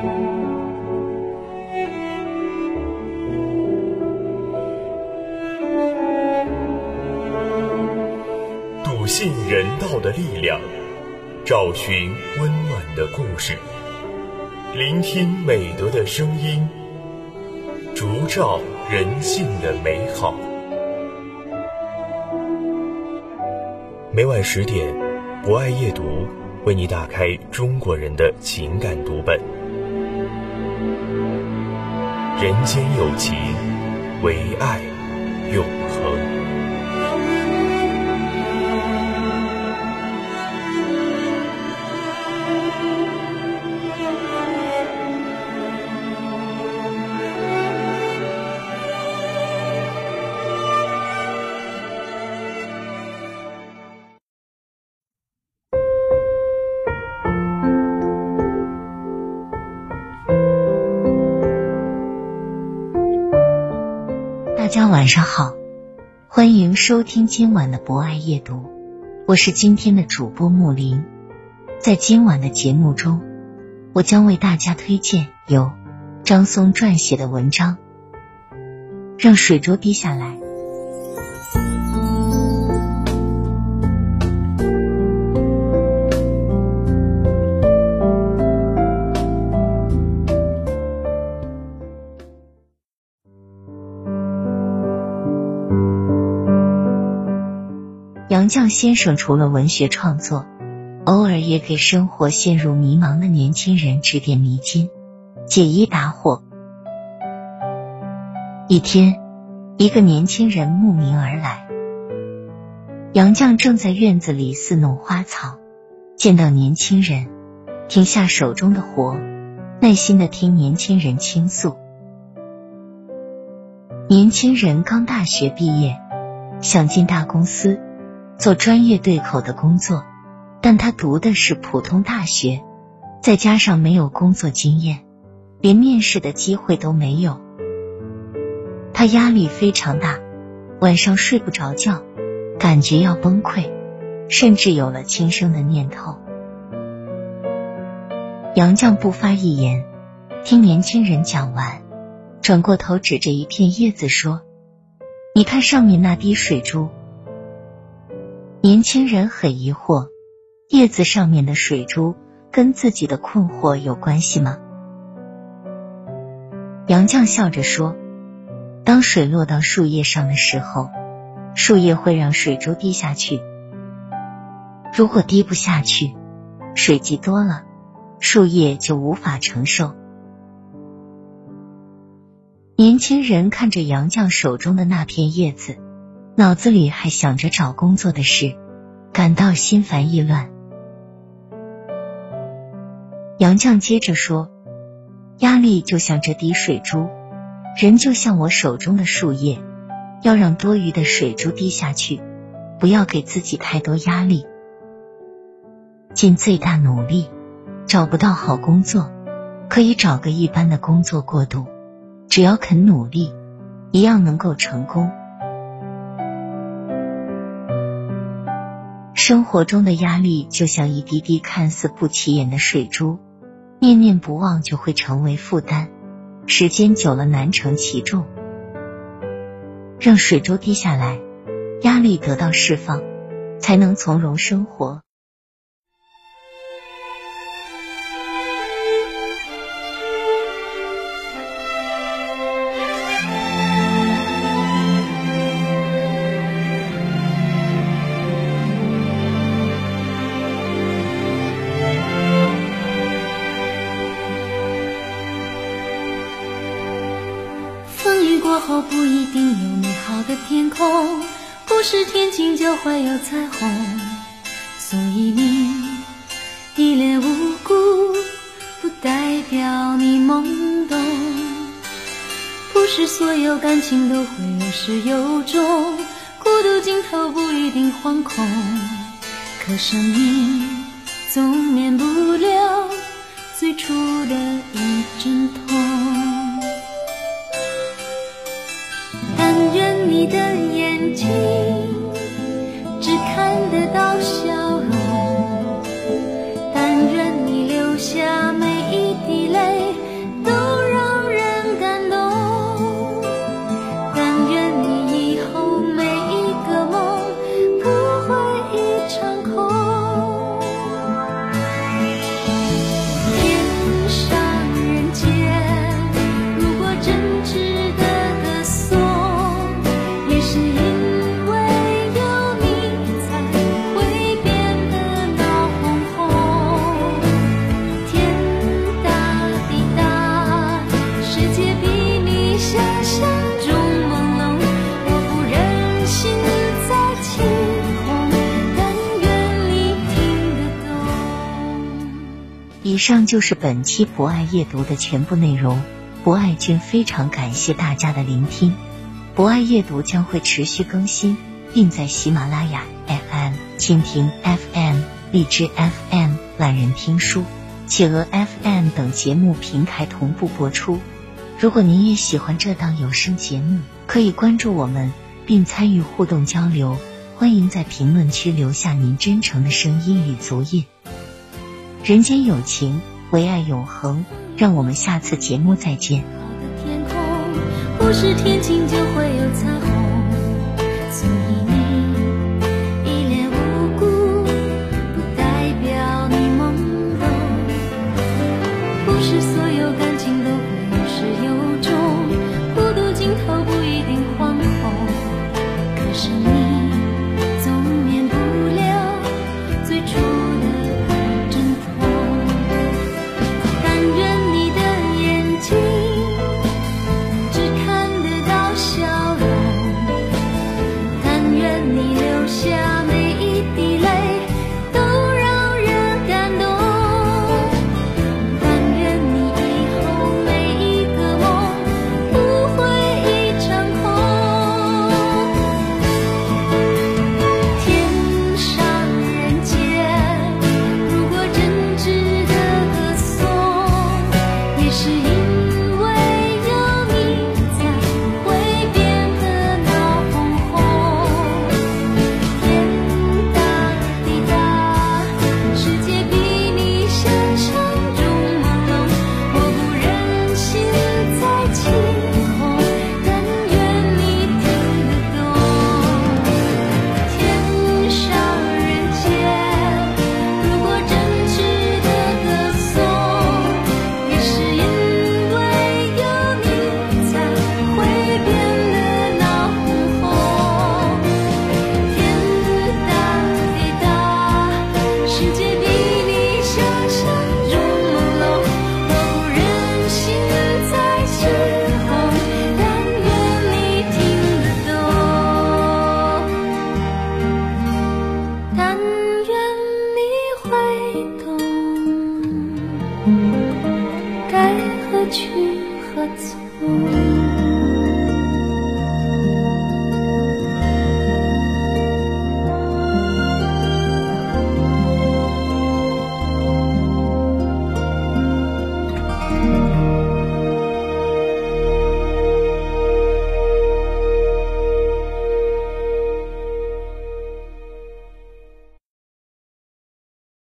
笃信人道的力量，找寻温暖的故事，聆听美德的声音，烛照人性的美好。每晚十点，博爱夜读为你打开中国人的情感读本。人间有情，唯爱永大家晚上好，欢迎收听今晚的博爱夜读，我是今天的主播木林。在今晚的节目中，我将为大家推荐由张松撰写的文章《让水珠滴下来》。杨绛先生除了文学创作，偶尔也给生活陷入迷茫的年轻人指点迷津、解疑答惑。一天，一个年轻人慕名而来，杨绛正在院子里侍弄花草，见到年轻人，停下手中的活，耐心的听年轻人倾诉。年轻人刚大学毕业，想进大公司。做专业对口的工作，但他读的是普通大学，再加上没有工作经验，连面试的机会都没有。他压力非常大，晚上睡不着觉，感觉要崩溃，甚至有了轻生的念头。杨绛不发一言，听年轻人讲完，转过头指着一片叶子说：“你看上面那滴水珠。”年轻人很疑惑，叶子上面的水珠跟自己的困惑有关系吗？杨绛笑着说：“当水落到树叶上的时候，树叶会让水珠滴下去。如果滴不下去，水积多了，树叶就无法承受。”年轻人看着杨绛手中的那片叶子。脑子里还想着找工作的事，感到心烦意乱。杨绛接着说：“压力就像这滴水珠，人就像我手中的树叶，要让多余的水珠滴下去，不要给自己太多压力，尽最大努力。找不到好工作，可以找个一般的工作过渡，只要肯努力，一样能够成功。”生活中的压力就像一滴滴看似不起眼的水珠，念念不忘就会成为负担，时间久了难成其重。让水珠滴下来，压力得到释放，才能从容生活。后不一定有美好的天空，不是天晴就会有彩虹。所以你一脸无辜，不代表你懵懂。不是所有感情都会有始有终，孤独尽头不一定惶恐。可生命总免不了最初的一阵痛。你的眼睛。以上就是本期博爱夜读的全部内容。博爱君非常感谢大家的聆听，博爱夜读将会持续更新，并在喜马拉雅 FM、蜻蜓 FM、荔枝 FM、懒人听书、企鹅 FM 等节目平台同步播出。如果您也喜欢这档有声节目，可以关注我们并参与互动交流。欢迎在评论区留下您真诚的声音与足印。人间有情，唯爱永恒。让我们下次节目再见。好的天空，不是天晴就会有彩虹。